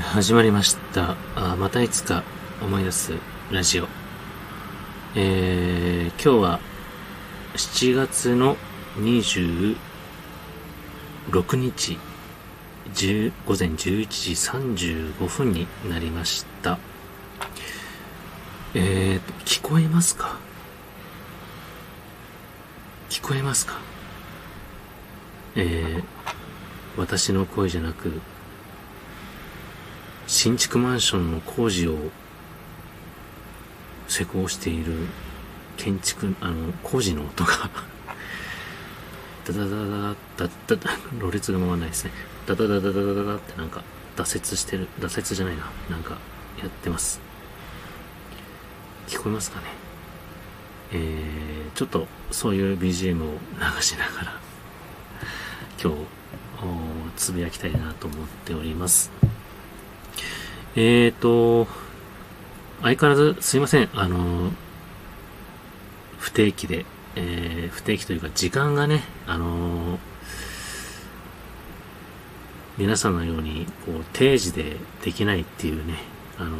始まりましたあ。またいつか思い出すラジオ。えー、今日は7月の26日、午前11時35分になりました。えーと、聞こえますか？聞こえますか？えー、私の声じゃなく、新築マンションの工事を施工している建築、あの、工事の音が ダダダダダダダ、ろれつが回らないですね。ダダダダダダダってなんか、挫折してる、挫折じゃないな。なんか、やってます。聞こえますかねえー、ちょっと、そういう BGM を流しながら、今日、つぶやきたいなと思っております。えーと、相変わらずすいません。あの、不定期で、えー、不定期というか時間がね、あの皆さんのように、こう、定時でできないっていうね、あの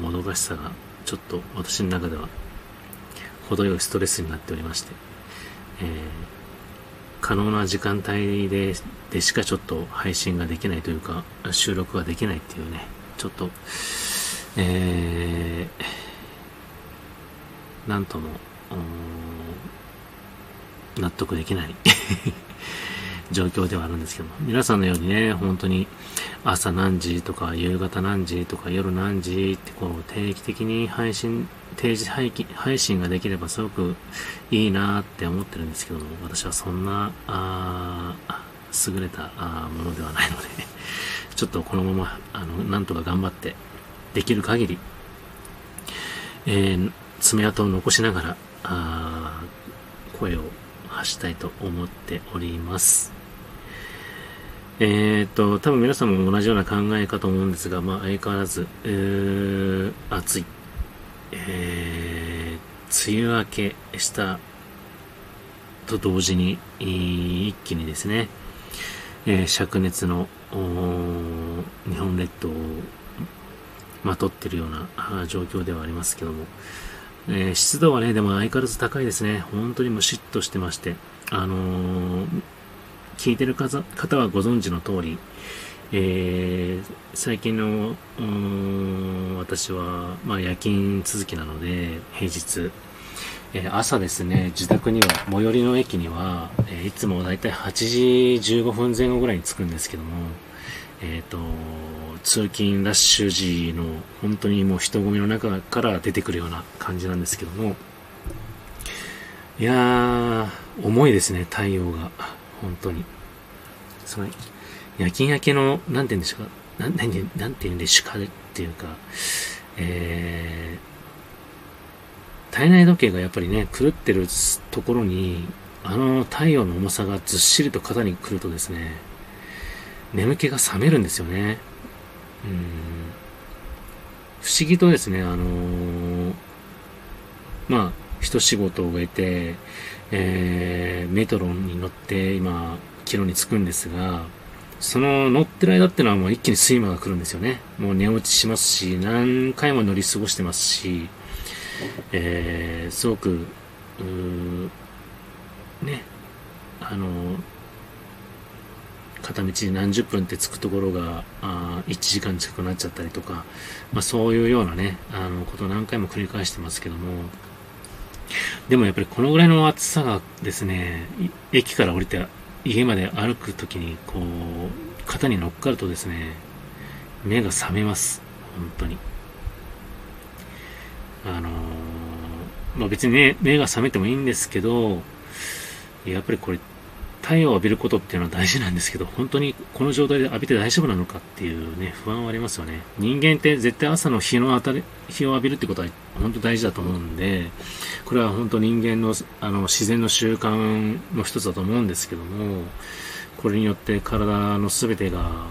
もどかしさが、ちょっと私の中では、程よいストレスになっておりまして、えー、可能な時間帯で、でしかちょっと配信ができないというか、収録ができないっていうね、ちょっと、えー、なんとも、納得できない 状況ではあるんですけども、皆さんのようにね、本当に朝何時とか夕方何時とか夜何時ってこう定期的に配信、定時配信ができればすごくいいなって思ってるんですけども、私はそんな、あ優れたものではないのでちょっとこのまま、あの、なんとか頑張って、できる限り、えー、爪痕を残しながら、あ声を発したいと思っております。えー、っと、多分皆さんも同じような考えかと思うんですが、まあ、相変わらず、えー、暑い。えー、梅雨明けしたと同時に、一気にですね、えー、灼熱の日本列島をまとってるような状況ではありますけども、えー、湿度はね、でも相変わらず高いですね。本当にムシッとしてまして、あのー、聞いてる方はご存知の通り、えー、最近の、私は、まあ、夜勤続きなので、平日、えー、朝ですね、自宅には、最寄りの駅には、えー、いつもだいたい8時15分前後ぐらいに着くんですけども、えっ、ー、と、通勤ラッシュ時の本当にもう人混みの中から出てくるような感じなんですけども、いやー、重いですね、太陽が。本当に。その、夜勤明けの、なんて言うんでしょうか、なん、なんて言うんでしょうかっていうか、え、体内時計がやっぱりね、狂ってるところに、あの太陽の重さがずっしりと肩に来るとですね、眠気が覚めるんですよね。うん。不思議とですね、あのー、まあ、一仕事を終えて、えー、メトロに乗って今、帰路に着くんですが、その乗ってる間ってのはもう一気に睡魔が来るんですよね。もう寝落ちしますし、何回も乗り過ごしてますし、えー、すごく、ね、あの、片道何十分って着くところが、あ1時間近くなっちゃったりとか、まあそういうようなね、あの、ことを何回も繰り返してますけども、でもやっぱりこのぐらいの暑さがですね、駅から降りて家まで歩くときに、こう、肩に乗っかるとですね、目が覚めます。本当に。あのー、まあ、別にね、目が覚めてもいいんですけど、やっぱりこれ、太陽を浴びることっていうのは大事なんですけど、本当にこの状態で浴びて大丈夫なのかっていうね、不安はありますよね。人間って絶対朝の日の当たり、日を浴びるってことは本当大事だと思うんで、これは本当人間のあの自然の習慣の一つだと思うんですけども、これによって体の全てが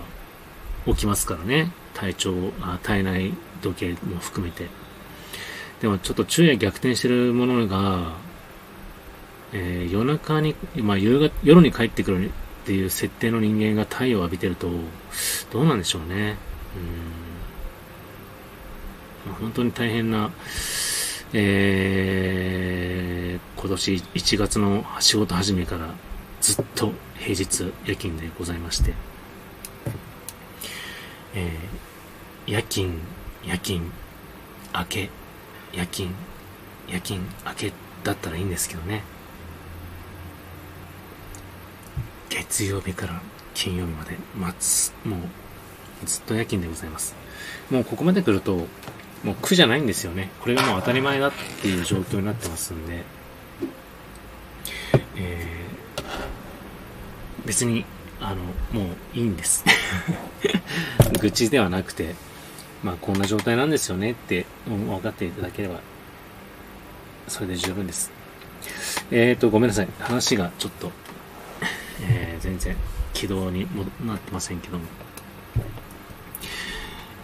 起きますからね。体調、あ体内時計も含めて。でもちょっと昼夜逆転してるものが、えー、夜中に、まあ夕方、夜に帰ってくるっていう設定の人間が太陽を浴びてると、どうなんでしょうね。うん、本当に大変な、えー、今年1月の仕事始めからずっと平日夜勤でございまして、えー、夜勤、夜勤、明け、夜勤、夜勤、明けだったらいいんですけどね。月曜日から金曜日まで待つ、もうずっと夜勤でございます。もうここまで来ると、もう苦じゃないんですよね。これがもう当たり前だっていう状況になってますんで、えー、別に、あの、もういいんです。愚痴ではなくて、まあこんな状態なんですよねって分かっていただければ、それで十分です。えっ、ー、と、ごめんなさい。話がちょっと、えー、全然軌道にもなってませんけども。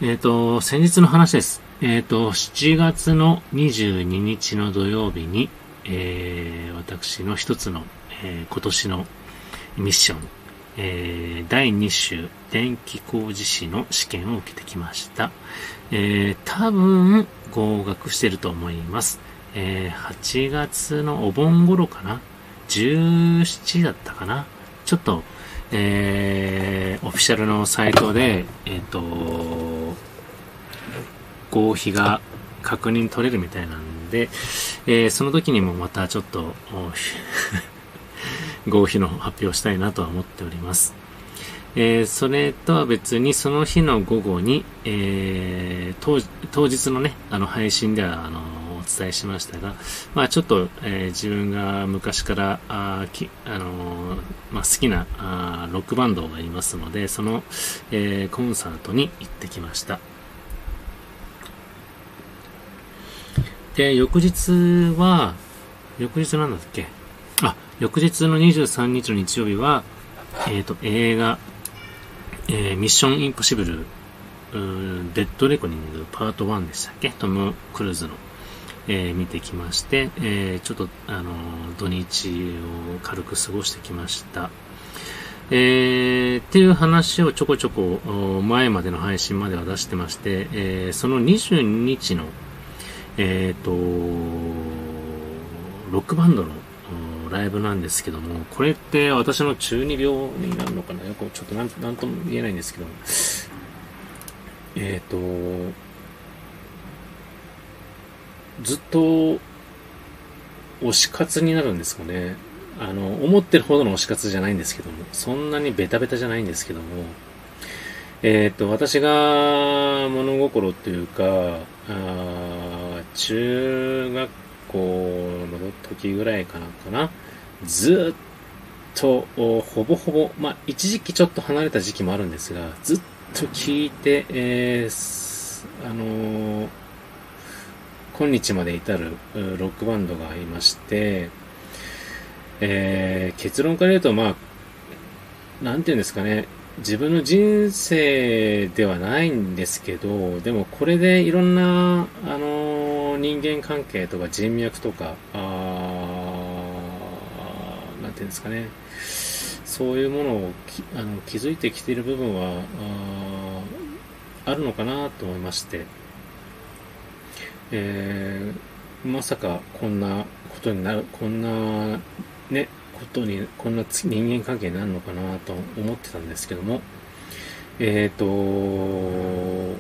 えっ、ー、と、先日の話です。えっ、ー、と、7月の22日の土曜日に、えー、私の一つの、えー、今年のミッション、えー、第2種電気工事士の試験を受けてきました。えー、多分合格してると思います。えー、8月のお盆頃かな ?17 だったかなちょっと、えー、オフィシャルのサイトで、えっ、と、合否が確認取れるみたいなんで、え、その時にもまたちょっと、合否の発表したいなとは思っております。えー、それとは別にその日の午後に、えー、当日のね、あの配信では、あのお伝えしましたが、まあちょっと、えー、自分が昔からあき、あのまあ、好きなあロックバンドがいますので、その、えー、コンサートに行ってきました。で、翌日は、翌日なんだっけ、翌日の23日の日曜日は、えっ、ー、と、映画、えー、ミッションインポッシブル、デッドレコニングパート1でしたっけ？トム・クルーズの、えー、見てきまして、えー、ちょっと、あの土日を軽く過ごしてきました。えー、っていう話をちょこちょこ前までの配信までは出してまして、えー、その22日の、えっ、ー、と、ロックバンドのライブなんですけども、これって私の中二病になるのかな？よくちょっとなんなんとも言えないんですけども、えっ、ー、と、ずっと推し活になるんですかね。あの、思ってるほどの推し活じゃないんですけども、そんなにベタベタじゃないんですけども、えっ、ー、と、私が物心というか、あ中学校の時ぐらいかなかな。ずっと、ほぼほぼ、まあ、一時期ちょっと離れた時期もあるんですが、ずっと聞いて、えー、あのー、今日まで至るロックバンドがいまして、えー、結論から言うと、まあ、なんていうんですかね、自分の人生ではないんですけど、でもこれでいろんな、あの、人間関係とか人脈とか、あなんていうんですかね、そういうものをあの気づいてきている部分はああるのかなと思いまして、えー、まさかこんなことになる、こんなね、ことに、こんな人間関係になるのかなと思ってたんですけども、えっ、ー、と、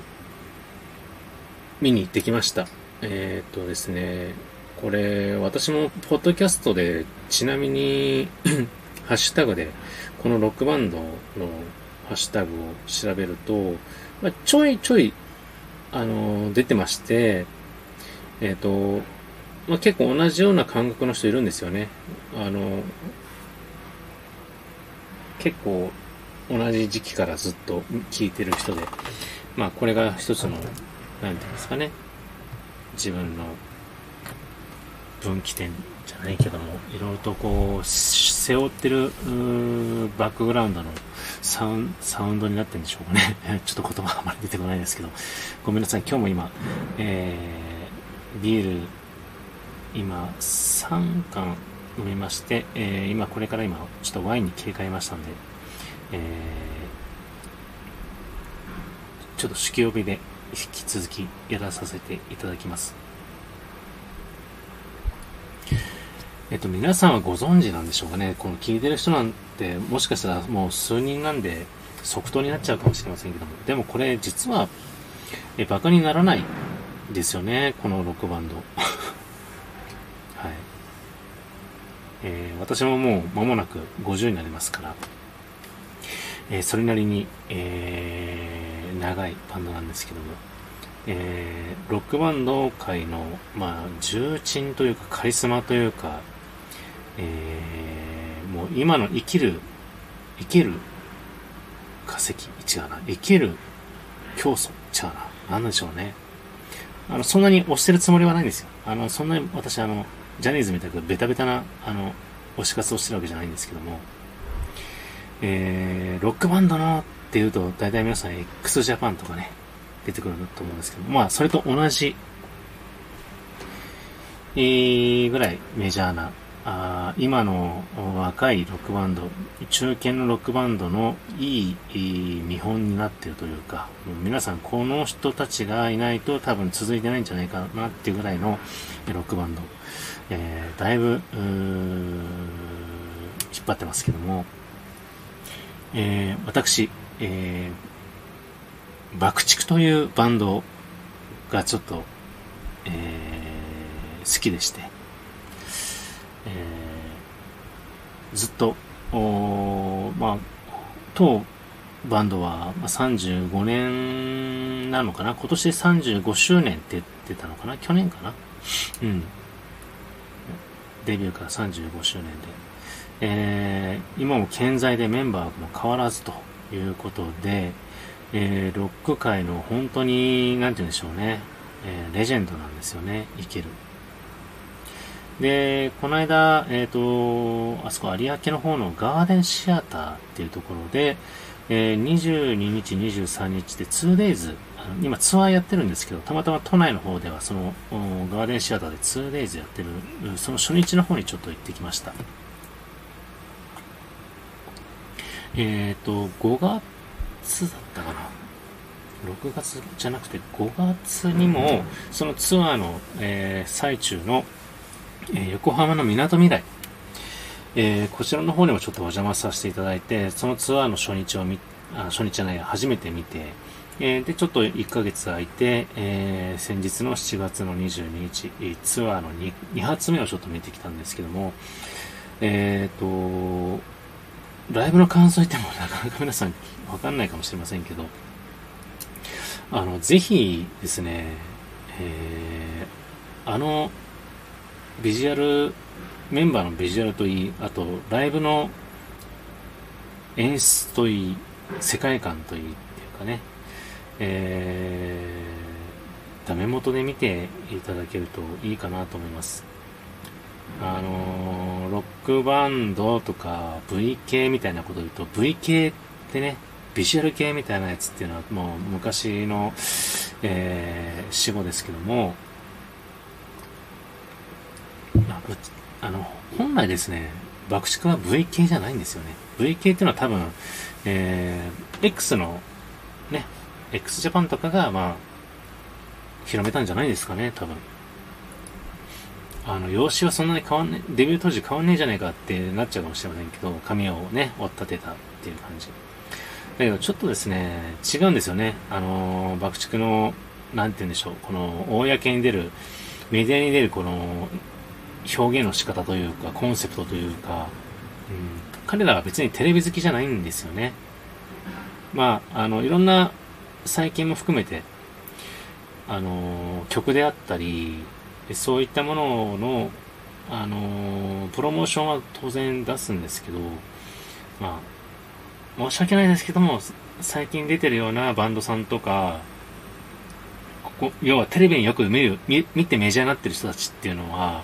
見に行ってきました。えっ、とですね、これ、私もポッドキャストで、ちなみに ハッシュタグで、このロックバンドのハッシュタグを調べると、まあ、ちょいちょい、あの、出てまして、えっ、と、まあ、結構同じような感覚の人いるんですよね。あの、結構同じ時期からずっと聞いてる人で、まあこれが一つの、なんていうんですかね、自分の分岐点じゃないけども、いろいろとこう、背負ってるバックグラウンドのサウンサウンドになってるんでしょうかね。ちょっと言葉あまり出てこないですけど、ごめんなさい、今日も今、えー、ビール今、3缶飲みまして、えー、今、これから今、ちょっとワインに切り替えましたんで、えー、ちょっと酒気帯びで引き続きやらさせていただきます。えっと、皆さんはご存知なんでしょうかね。この聞いてる人なんて、もしかしたらもう数人なんで、即答になっちゃうかもしれませんけども。でもこれ、実は、え、馬鹿にならないですよね。このロックバンド。はい。えー、私ももう間もなく50になりますから、えー、それなりに、えー、長いバンドなんですけども、えー、ロックバンド界の、まあ、重鎮というかカリスマというか、えー、もう今の生きる、生きる化石、違うな、生きる競争、違うな、なんでしょうね。あの、そんなに押してるつもりはないんですよ。あの、そんなに私、あの、ジャニーズみたいなベタベタな、あの、推し活をしてるわけじゃないんですけども、えー、ロックバンドのっていうと、大体皆さん x ジャパンとかね、出てくると思うんですけど、まあ、それと同じ、えー、ぐらいメジャーなあ今の若いロックバンド、中堅のロックバンドのいい見本になっているというか、もう皆さんこの人たちがいないと多分続いてないんじゃないかなっていうぐらいのロックバンド、えー、だいぶ引っ張ってますけども、えー、私、えー、爆竹というバンドがちょっと、えー、好きでして、えー、ずっと、まあ、当バンドは35年なのかな？今年で35周年って言ってたのかな？去年かな？うん。デビューから35周年で。えー、今も健在でメンバーも変わらずということで、えー、ロック界の本当に、なんて言うんでしょうね、えー、レジェンドなんですよね、生きる。で、この間、えっ、ー、と、あそこ有明の方のガーデンシアターっていうところで、えー、22日、23日で 2days、今ツアーやってるんですけど、たまたま都内の方ではそのガーデンシアターで 2days やってる、その初日の方にちょっと行ってきました。えっ、ー、と、5月だったかな。6月じゃなくて5月にも、そのツアーの、えー、最中のえ横浜の港未来、えー、こちらの方にもちょっとお邪魔させていただいて、そのツアーの初日を見、あ初日じゃない、初めて見て、えー、で、ちょっと1ヶ月空いて、えー、先日の7月の22日、ツアーの 2, 2発目をちょっと見てきたんですけども、えっ、ー、と、ライブの感想言ってもなかなか 皆さんわかんないかもしれませんけど、あの、ぜひですね、えー、あのビジュアル、メンバーのビジュアルといい、あと、ライブの演出といい、世界観といいっていうかね、えー、ダメ元で見ていただけるといいかなと思います。あのー、ロックバンドとか V 系みたいなことを言うと、V 系ってね、ビジュアル系みたいなやつっていうのはもう昔の、えー、死語ですけども、まあの、本来ですね、爆竹は V 系じゃないんですよね。V 系っていうのは多分、えー、X の、ね、x ジャパンとかが、まあ、広めたんじゃないですかね、多分。あの、容姿はそんなに変わんね、デビュー当時変わんねえじゃねえかってなっちゃうかもしれませんけど、髪をね、追っ立てたっていう感じ。だけど、ちょっとですね、違うんですよね。あの、爆竹の、なんて言うんでしょう、この、公に出る、メディアに出るこの、表現の仕方というか、コンセプトというか、うん、彼らは別にテレビ好きじゃないんですよね。まあ、あの、いろんな最近も含めて、あの、曲であったり、そういったものの、あの、プロモーションは当然出すんですけど、まあ、申し訳ないですけども、最近出てるようなバンドさんとか、ここ、要はテレビによく見る、見見てメジャーになってる人たちっていうのは、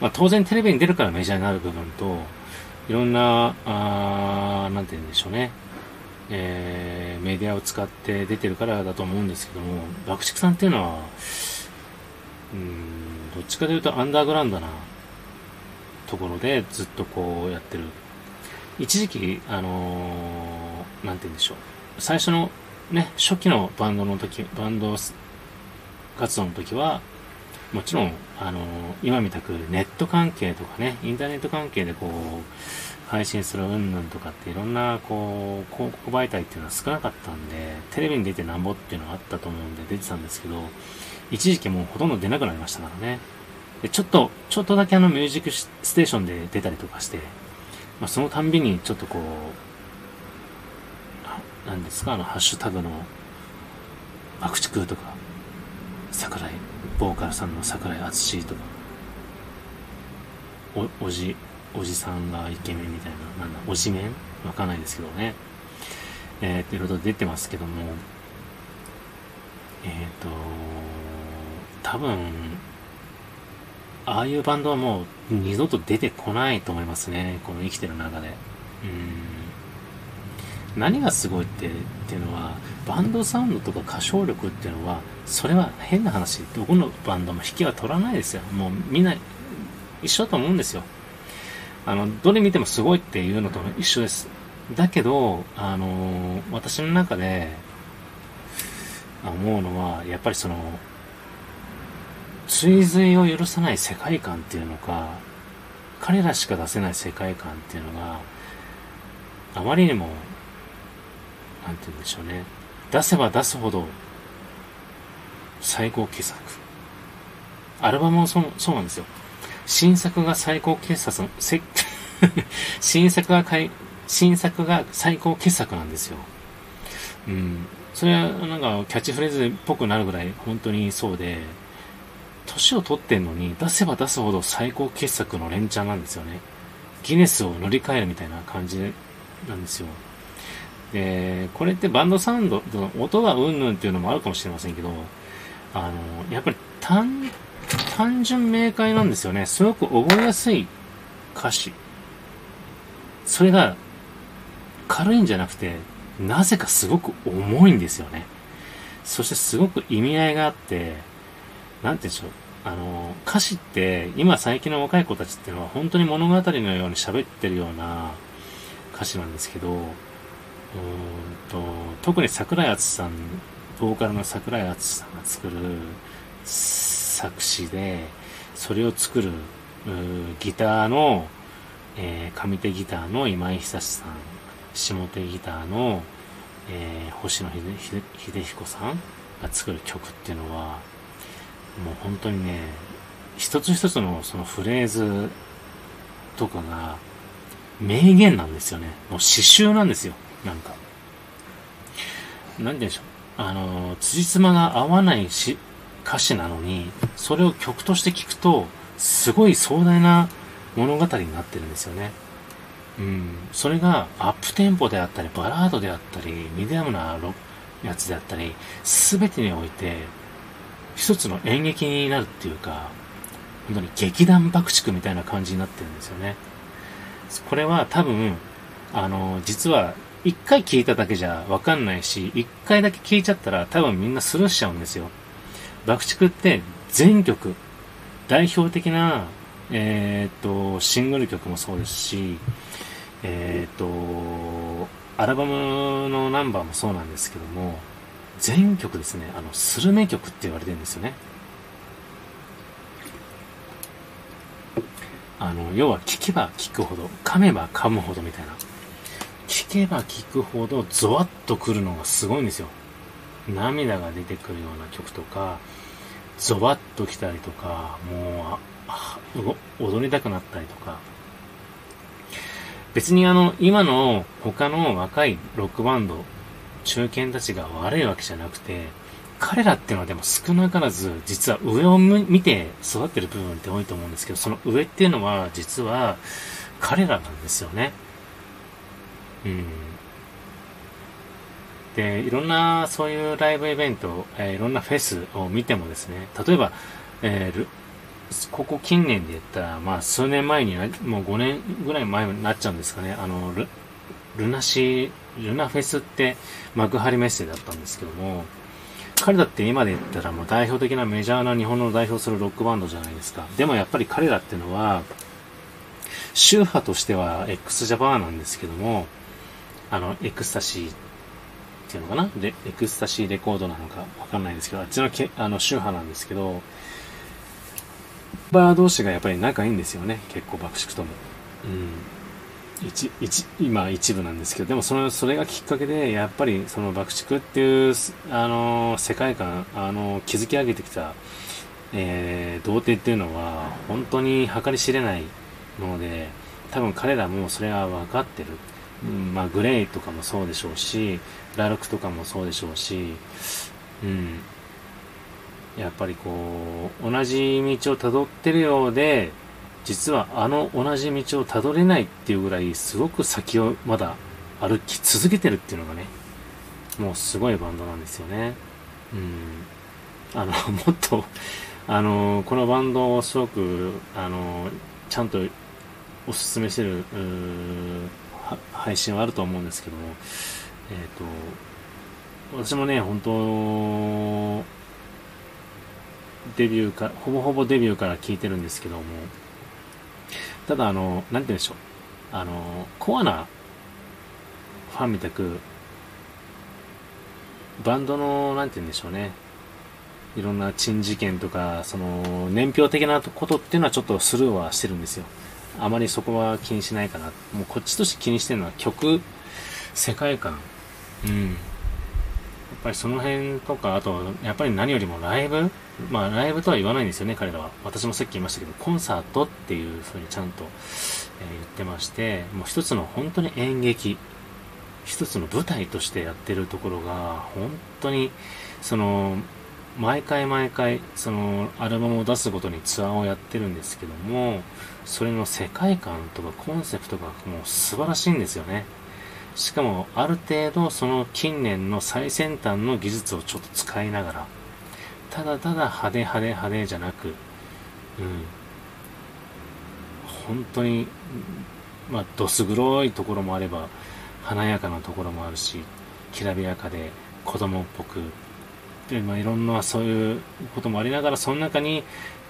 まあ、当然テレビに出るからメジャーになる部分と、いろんな、あなんて言うんでしょうね、えー、メディアを使って出てるからだと思うんですけども、爆竹さんっていうのは、うん、どっちかというとアンダーグラウンドなところでずっとこうやってる。一時期、あのー、なんて言うんでしょう。最初のね、初期のバンドの時、バンド活動の時は、もちろん、あの、今みたくネット関係とかね、インターネット関係でこう、配信するうんぬんとかっていろんな、こう、広告媒体っていうのは少なかったんで、テレビに出てなんぼっていうのがあったと思うんで出てたんですけど、一時期もうほとんど出なくなりましたからね。で、ちょっと、ちょっとだけあのミュージックステーションで出たりとかして、まあ、そのたんびにちょっとこう、なんですか、あの、ハッシュタグの、爆竹とか、桜井、ボーカルさんの桜井敦とか、お、おじ、おじさんがイケメンみたいな、なんだ、おじめん？わかんないですけどね。えー、っと、いろいろ出てますけども、えー、っと、多分、ああいうバンドはもう二度と出てこないと思いますね。この生きてる中で。うん。何がすごいって、っていうのは、バンドサウンドとか歌唱力っていうのは、それは変な話。どこのバンドも引きは取らないですよ。もうみんな一緒だと思うんですよ。あの、どれ見てもすごいっていうのと一緒です。だけど、あの私の中で思うのは、やっぱりその、追随を許さない世界観っていうのか、彼らしか出せない世界観っていうのが、あまりにも、なんて言うんでしょうね。出せば出すほど、最高傑作。アルバムもそうそうなんですよ。新作が最高傑作、せ 新作が新作が最高傑作なんですよ。うん。それはなんかキャッチフレーズっぽくなるぐらい本当にそうで、年を取ってんのに出せば出すほど最高傑作の連チャンなんですよね。ギネスを乗り換えるみたいな感じなんですよ。で、これってバンドサウンド、音がうんぬんっていうのもあるかもしれませんけど、あの、やっぱり単、単純明快なんですよね。すごく覚えやすい歌詞。それが軽いんじゃなくて、なぜかすごく重いんですよね。そしてすごく意味合いがあって、なんて言うんでしょう。あの、歌詞って、今最近の若い子たちっていうのは本当に物語のように喋ってるような歌詞なんですけど、うんと、特に桜井敦さん、ボーカルの桜井敦さんが作る作詞で、それを作るギターの、えー、上手ギターの今井久志さん、下手ギターの、えー、星野秀彦さんが作る曲っていうのは、もう本当にね、一つ一つのそのフレーズとかが名言なんですよね。もう詩集なんですよ。なんか。なんて言うんでしょう。あの、辻褄が合わないし歌詞なのに、それを曲として聞くと、すごい壮大な物語になってるんですよね。うん。それがアップテンポであったり、バラードであったり、ミディアムなやつであったり、すべてにおいて、一つの演劇になるっていうか、本当に劇団爆竹みたいな感じになってるんですよね。これは多分、あの、実は一回聞いただけじゃわかんないし、一回だけ聞いちゃったら多分みんなスルーしちゃうんですよ。爆竹って全曲、代表的な、えー、っと、シングル曲もそうですし、えー、っと、アルバムのナンバーもそうなんですけども、全曲ですね、あの、スルメ曲って言われてるんですよね。あの、要は聞けば聞くほど、噛めば噛むほどみたいな。聞けば聞くほどゾワッとくるのがすごいんですよ。涙が出てくるような曲とか、ゾワッと来たりとか、もう、踊りたくなったりとか。別にあの、今の他の若いロックバンド中堅たちが悪いわけじゃなくて、彼らっていうのはでも少なからず、実は上を見て育ってる部分って多いと思うんですけど、その上っていうのは、実は彼らなんですよね。うん。で、いろんなそういうライブイベント、えー、いろんなフェスを見てもですね、例えば、えー、ここ近年で言ったら、まあ数年前にな、もう5年ぐらい前になっちゃうんですかね、あの、ルルナシー、ルナフェスって幕張メッセだったんですけども、彼だって今で言ったらもう代表的なメジャーな日本の代表するロックバンドじゃないですか。でもやっぱり彼らってのは、宗派としては x ジャパンなんですけども、あの、エクスタシーっていうのかな？レエクスタシーレコードなのかわかんないですけど、あっちのけあの宗派なんですけど、バンド同士がやっぱり仲いいんですよね、結構爆竹とも。うん。一、一、今一部なんですけど、でもその、それがきっかけで、やっぱりその爆竹っていう、あの、世界観、あの、築き上げてきた、えー、童貞っていうのは、本当に計り知れないもので、多分彼らもそれは分かってる。うん、まあ、グレイとかもそうでしょうし、ラルクとかもそうでしょうし、うん。やっぱりこう、同じ道を辿ってるようで、実はあの同じ道を辿れないっていうぐらい、すごく先をまだ歩き続けてるっていうのがね、もうすごいバンドなんですよね。うん。あの、もっと、あの、このバンドをすごく、あの、ちゃんとおすすめしてる、配信はあると思うんですけども、えっ、ー、と、私もね、本当デビューか、ほぼほぼデビューから聞いてるんですけども、ただあの、なんて言うんでしょう。あの、コアなファンみたく、バンドの、なんて言うんでしょうね。いろんな珍事件とか、その、年表的なことっていうのはちょっとスルーはしてるんですよ。あまりそこは気にしないかな。もうこっちとして気にしてるのは曲、世界観。うん。っぱりその辺とか、あと、やっぱり何よりもライブまあ、ライブとは言わないんですよね、彼らは。私もさっき言いましたけど、コンサートっていう風にちゃんと、えー、言ってまして、もう一つの本当に演劇、一つの舞台としてやってるところが、本当に、その、毎回毎回、その、アルバムを出すごとにツアーをやってるんですけども、それの世界観とかコンセプトがもう素晴らしいんですよね。しかも、ある程度、その近年の最先端の技術をちょっと使いながら、ただただ派手派手派手じゃなく、うん、本当に、まあ、どす黒いところもあれば、華やかなところもあるし、きらびやかで子供っぽく、で、まあ、いろんなそういうこともありながら、その中に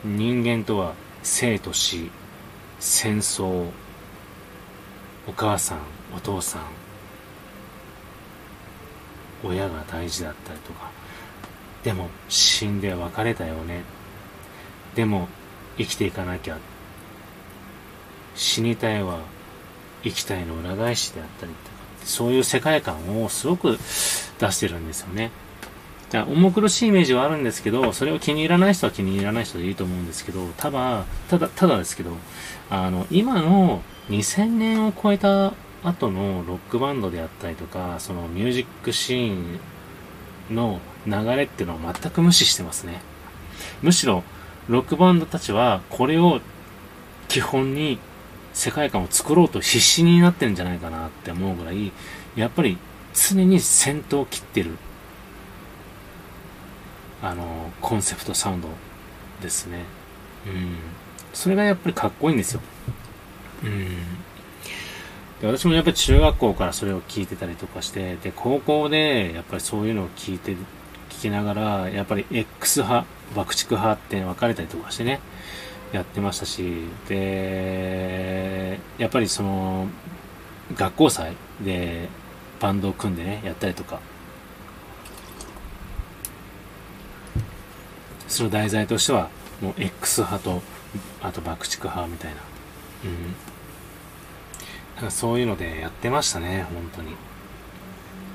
人間とは生と死、戦争、お母さん、お父さん、親が大事だったりとか、でも死んで別れたよね。でも生きていかなきゃ。死にたいは生きたいの裏返しであったりとか、そういう世界観をすごく出してるんですよね。じゃあ、重苦しいイメージはあるんですけど、それを気に入らない人は気に入らない人でいいと思うんですけど、ただ、ただ、ただですけど、あの、今の2000年を超えた後のロックバンドであったりとか、そのミュージックシーンの流れっていうのを全く無視してますね。むしろ、ロックバンドたちはこれを基本に世界観を作ろうと必死になってるんじゃないかなって思うぐらい、やっぱり常に先頭を切ってる、あの、コンセプトサウンドですね。うん。それがやっぱりかっこいいんですよ。うん。で私もやっぱり中学校からそれを聞いてたりとかして、で、高校でやっぱりそういうのを聞いて、聞きながら、やっぱり X 派、爆竹派って分かれたりとかしてね、やってましたし、で、やっぱりその、学校祭でバンドを組んでね、やったりとか、その題材としては、もう X 派と、あと爆竹派みたいな。うん。そういうのでやってましたね、本当に。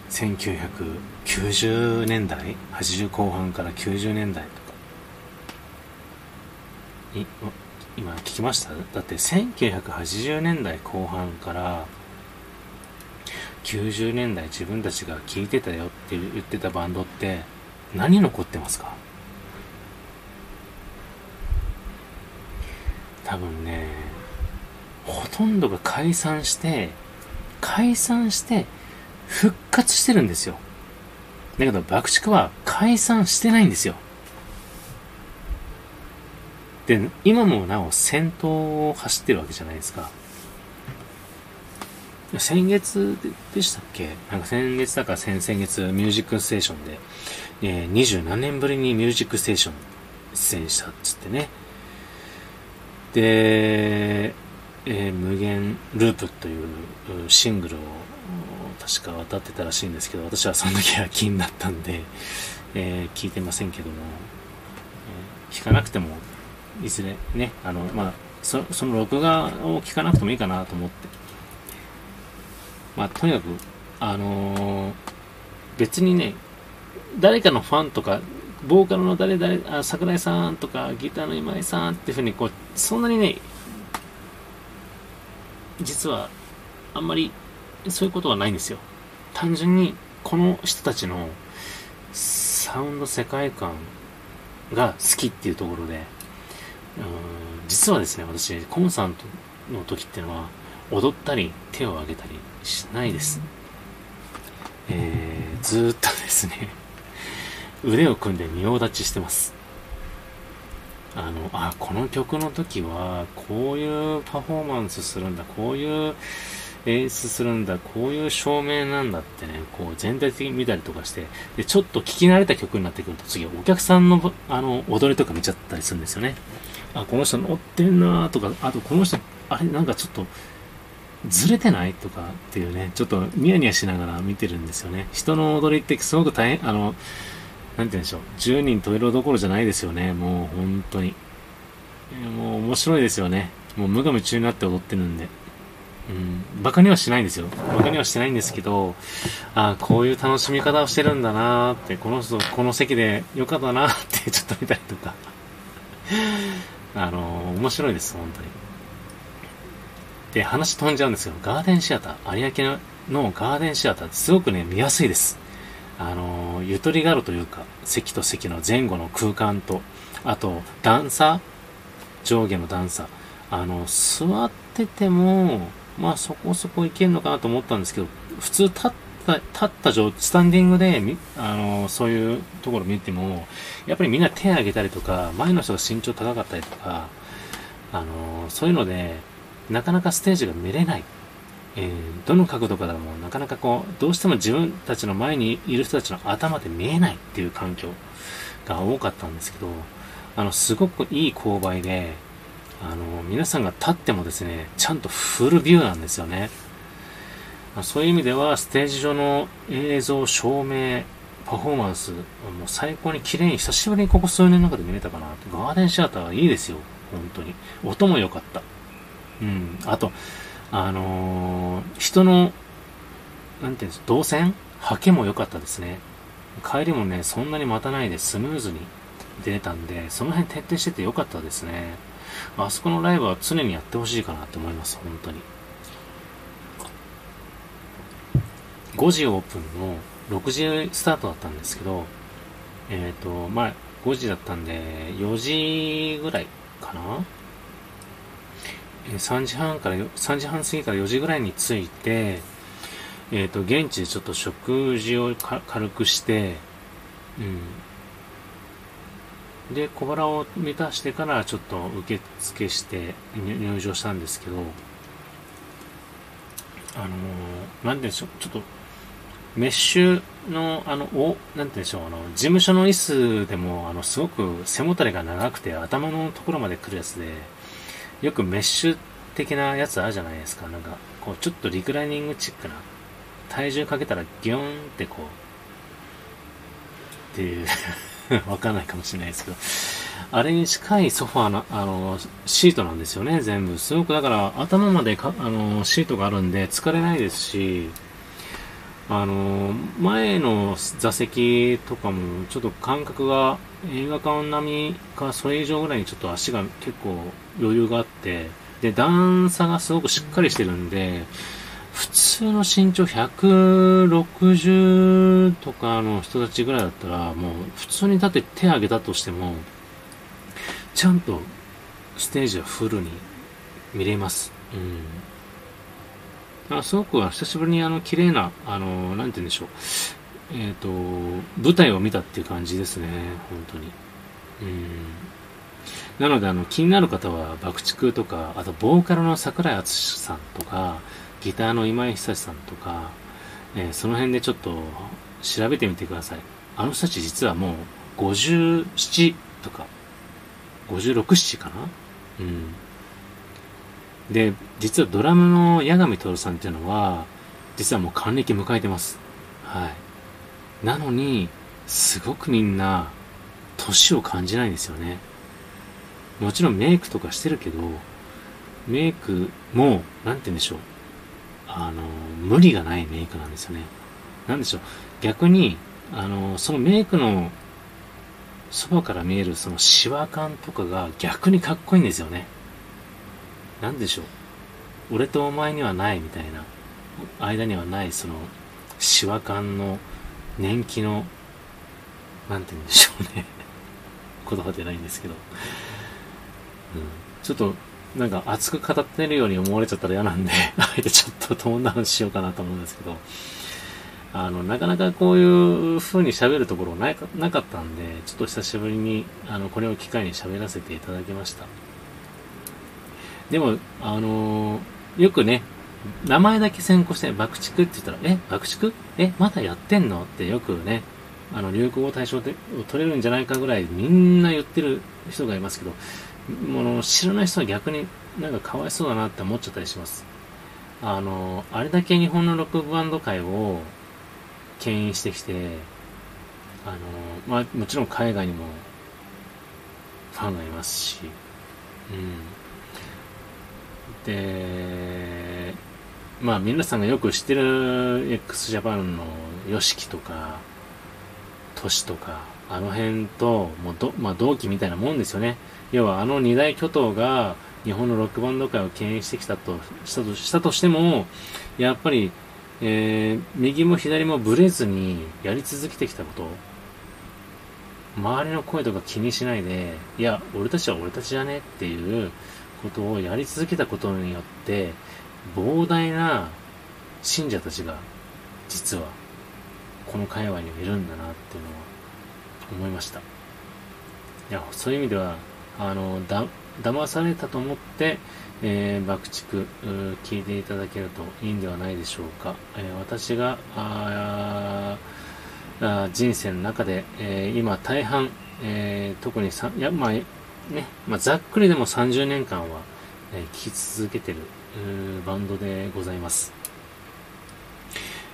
1990年代 ?80 後半から90年代とか。い今聞きました？だって1980年代後半から90年代自分たちが聴いてたよって言ってたバンドって何残ってますか？多分ね、ほとんどが解散して、解散して復活してるんですよ。だけど爆竹は解散してないんですよ。で、今もなお先頭を走ってるわけじゃないですか。先月でしたっけ？なんか先月だから先々月、ミュージックステーションで、えー、20何年ぶりにミュージックステーション出演したっつってね。で、えー、無限ループというシングルを確か渡ってたらしいんですけど、私はその時は金だったんで、えー、聞いてませんけども、えー、聞かなくても、いずれね、あの、まあ、そその録画を聞かなくてもいいかなと思って。まあ、とにかく、あのー、別にね、誰かのファンとか、ボーカルの誰々、あ桜井さんとか、ギターの今井さんっていうふうに、こう、そんなにね、実は、あんまり、そういうことはないんですよ。単純に、この人たちの、サウンド世界観が好きっていうところで、うん実はですね、私、コンサートの時っていうのは、踊ったり、手を挙げたりしないです。えー、ずーっとですね腕を組んで仁王立ちしてます。あの、あ、この曲の時は、こういうパフォーマンスするんだ、こういう演出するんだ、こういう照明なんだってね、こう全体的に見たりとかして、で、ちょっと聞き慣れた曲になってくると次、お客さんの、あの、踊りとか見ちゃったりするんですよね。あ、この人乗ってんなとか、あとこの人、あれ、なんかちょっと、ずれてないとかっていうね、ちょっとニヤニヤしながら見てるんですよね。人の踊りってすごく大変、あの、なんて言うんでしょう。10人十色どころじゃないですよね。もう本当に。もう面白いですよね。もう無我夢中になって踊ってるんで。うん、バカにはしないんですよ。バカにはしてないんですけど、ああこういう楽しみ方をしてるんだなーって、この人、この席でよかったなーって ちょっと見たりとか。あのー、面白いです、本当に。で、話飛んじゃうんですけど、ガーデンシアター、有明のガーデンシアターってすごくね、見やすいです。あの、ゆとりがあるというか、席と席の前後の空間と、あと、段差上下の段差。あの、座ってても、まあそこそこいけるのかなと思ったんですけど、普通立った、立った状、スタンディングで、あの、そういうところ見ても、やっぱりみんな手を挙げたりとか、前の人が身長高かったりとか、あの、そういうので、なかなかステージが見れない。えー、どの角度からもなかなかこう、どうしても自分たちの前にいる人たちの頭で見えないっていう環境が多かったんですけど、あの、すごくいい勾配で、あの、皆さんが立ってもですね、ちゃんとフルビューなんですよね。そういう意味では、ステージ上の映像、照明、パフォーマンス、もう最高に綺麗に久しぶりにここ数年の中で見れたかな。ガーデンシアターはいいですよ。本当に。音も良かった。うん。あと、あのー、人の、なんていうんです動線？ハケも良かったですね。帰りもね、そんなに待たないでスムーズに出れたんで、その辺徹底してて良かったですね。あそこのライブは常にやってほしいかなって思います、本当に。5時オープンの6時スタートだったんですけど、えっ、ー、と、まあ、5時だったんで、4時ぐらいかな3時半から、3時半過ぎから4時ぐらいに着いて、えっ、ー、と、現地でちょっと食事を軽くして、うん。で、小腹を満たしてからちょっと受付して入場したんですけど、あのー、なんて言うんでしょう、ちょっと、メッシュの、あの、お、なんて言うんでしょう、あの、事務所の椅子でも、あの、すごく背もたれが長くて頭のところまで来るやつで、よくメッシュ的なやつあるじゃないですか。なんか、こう、ちょっとリクライニングチックな。体重かけたらギョーンってこう、っていう わかんないかもしれないですけど、あれに近いソファーの、あの、シートなんですよね、全部。すごく、だから、頭までか、あの、シートがあるんで、疲れないですし、あの、前の座席とかも、ちょっと感覚が映画館並みか、それ以上ぐらいにちょっと足が結構余裕があって、で、段差がすごくしっかりしてるんで、普通の身長160とかの人たちぐらいだったら、もう普通に立って手挙げたとしても、ちゃんとステージはフルに見れます。うん。あすごく久しぶりにあの綺麗な、あの、なんて言うんでしょう。えっ、ー、と、舞台を見たっていう感じですね、本当に。うん。なので、あの、気になる方は、爆竹とか、あと、ボーカルの桜井敦さんとか、ギターの今井久志さんとか、えー、その辺でちょっと調べてみてください。あの人たち実はもう、57とか、56、7かな？うん。で、実はドラムの八神徹さんっていうのは、実はもう還暦迎えてます。はい。なのに、すごくみんな、年を感じないんですよね。もちろんメイクとかしてるけど、メイクも、なんて言うんでしょう。あの、無理がないメイクなんですよね。なんでしょう。逆に、あの、そのメイクのそばから見えるそのシワ感とかが逆にかっこいいんですよね。なんでしょう。俺とお前にはないみたいな、間にはないその、シワ感の年季の、なんて言うんでしょうね。言葉でないんですけど。うん。ちょっと、なんか熱く語ってるように思われちゃったら嫌なんで、あえてちょっとトーンダウンしようかなと思うんですけど、あの、なかなかこういう風に喋るところなかなかったんで、ちょっと久しぶりに、あの、これを機会に喋らせていただきました。でも、あのー、よくね、名前だけ先行して、爆竹って言ったら、え、爆竹？え、まだやってんの？ってよくね、あの、流行語大賞で取れるんじゃないかぐらいみんな言ってる人がいますけど、もの知らない人は逆になんかかわいそうだなって思っちゃったりします。あの、あれだけ日本のロックバンド界を牽引してきて、あの、まあ、もちろん海外にもファンがいますし、うん。で、まあ皆さんがよく知ってる x ジャパンの YOSHIKI とか、トシとか、あの辺と、もうど、まあ同期みたいなもんですよね。要はあの二大巨頭が日本のロックバンド界を牽引してきたと、したとしたとしても、やっぱりえー、右も左もブレずにやり続けてきたこと、周りの声とか気にしないで、いや、俺たちは俺たちじゃねっていうことをやり続けたことによって、膨大な信者たちが、実は、この界隈にいるんだなっていうのは思いました。いや、そういう意味では、あの、だ、騙されたと思って、えー、爆竹、聞いていただけるといいんではないでしょうか。えー、私がああ人生の中で、えー、今大半、えー、特にさ、や、まあ、ね、まあ、ざっくりでも30年間は、えー、聴き続けてるバンドでございます。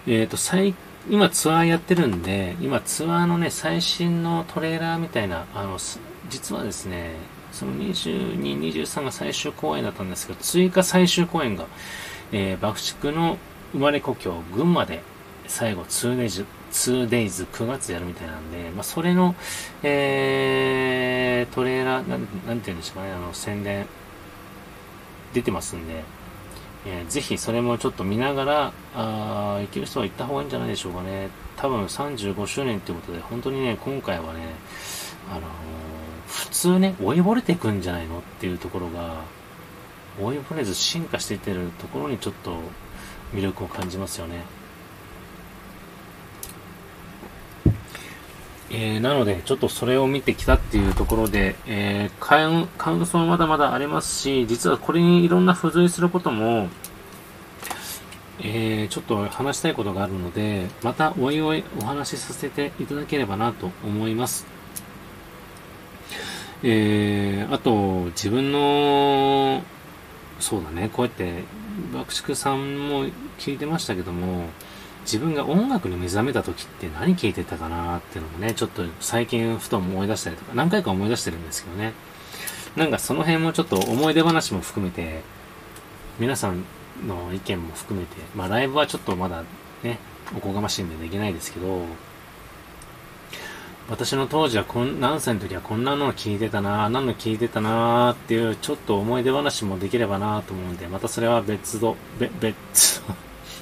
えっ、ー、と、最、今ツアーやってるんで、今ツアーのね、最新のトレーラーみたいな、あの、実はですね、その22、23が最終公演だったんですけど、追加最終公演が、えー、爆竹の生まれ故郷、群馬で、最後 2days、2days 9月やるみたいなんで、まあ、それの、えー、トレーラー、なん、なんて言うんでしょうかね、あの、宣伝、出てますんで、えー、ぜひそれもちょっと見ながら、あ行ける人は行った方がいいんじゃないでしょうかね。多分35周年ってことで、本当にね、今回はね、あのー普通ね、追い惚れていくんじゃないのっていうところが、追い惚れず進化していってるところにちょっと魅力を感じますよね。えー、なので、ちょっとそれを見てきたっていうところで、えー、感感想はまだまだありますし、実はこれにいろんな付随することも、えー、ちょっと話したいことがあるので、またおいおいお話しさせていただければなと思います。えー、あと、自分の、そうだね、こうやって、爆竹さんも聞いてましたけども、自分が音楽に目覚めた時って何聞いてたかなっていうのもね、ちょっと最近ふと思い出したりとか、何回か思い出してるんですけどね。なんかその辺もちょっと思い出話も含めて、皆さんの意見も含めて、まあライブはちょっとまだね、おこがましいんでできないですけど、私の当時はこん、何歳の時はこんなの聞いてたな、何の聞いてたなっていう、ちょっと思い出話もできればなと思うんで、またそれは別度、べ、別、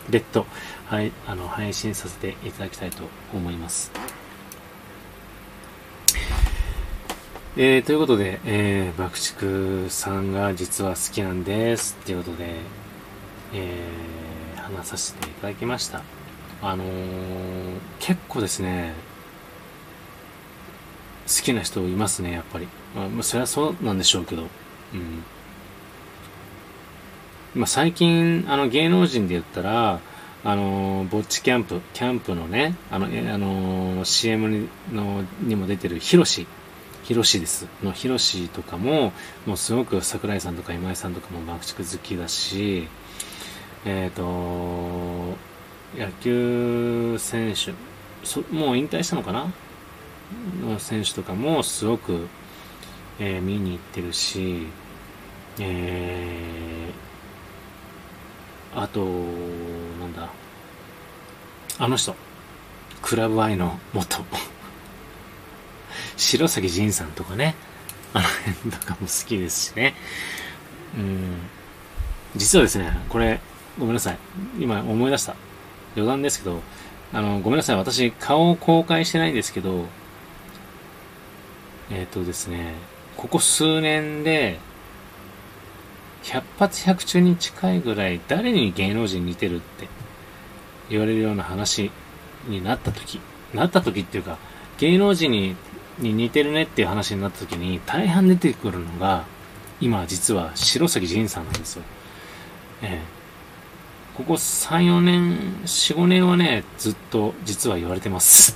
別途、はい、あの、配信させていただきたいと思います。えー、ということで、えー、爆竹さんが実は好きなんです。っていうことで、えー、話させていただきました。あのー、結構ですね、好きな人いますね、やっぱり。まあ、それはそうなんでしょうけど。うん。まあ、最近、あの、芸能人で言ったら、あの、ぼっちキャンプ、キャンプのね、あの、あの、CM にのにも出てるヒロシ、ヒロシです。のヒロシとかも、もうすごく桜井さんとか今井さんとかも爆竹好きだし、えっ、ー、と、野球選手、そもう引退したのかな？の選手とかもすごく、えー、見に行ってるし、えー、あと、なんだ、あの人、クラブアイの元、白崎仁さんとかね、あの辺とかも好きですしね。うん。実はですね、これ、ごめんなさい。今思い出した。余談ですけど、あの、ごめんなさい。私、顔を公開してないんですけど、えっ、ー、とですね、ここ数年で、百発百中に近いぐらい誰に芸能人似てるって言われるような話になった時、なった時っていうか、芸能人にに似てるねっていう話になった時に大半出てくるのが、今実は白崎仁さんなんですよ。ええここ3、4年、4、5年はね、ずっと実は言われてます。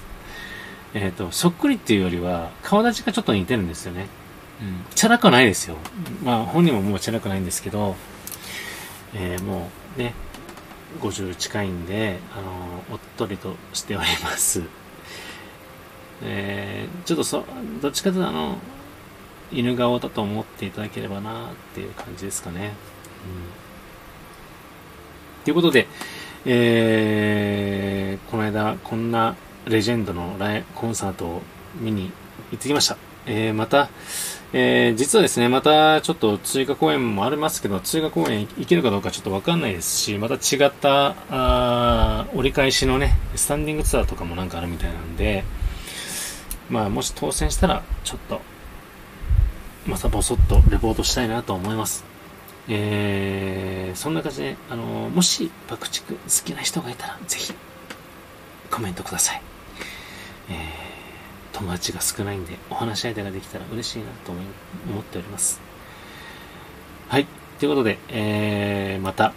えっ、と、そっくりっていうよりは、顔立ちがちょっと似てるんですよね。うん。チャラくはないですよ。まあ、本人ももうチャラくないんですけど、えー、もうね、50近いんで、あのおっとりとしております。えー、ちょっとそ、どっちかというとあの、犬顔だと思っていただければなっていう感じですかね。うんということで、えー、この間、こんなレジェンドのライコンサートを見に行ってきました。えー、また、えー、実はですね、またちょっと追加公演もありますけど、追加公演行けるかどうかちょっとわかんないですし、また違った、あ折り返しのね、スタンディングツアーとかもなんかあるみたいなんで、まあ、もし当選したら、ちょっと、またぼそっとレポートしたいなと思います。えー、そんな感じで、あのもし爆竹好きな人がいたら、ぜひ、コメントください。えー、友達が少ないんで、お話し相手ができたら嬉しいなと思思っております。はい。ということで、えー、また、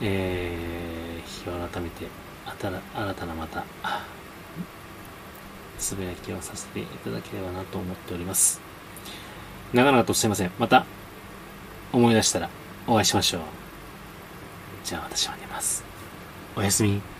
えー、日を改めて、新たなまた、つぶやきをさせていただければなと思っております。長々とすいません。また、思い出したらお会いしましょう。じゃあ私は寝ます。おやすみ。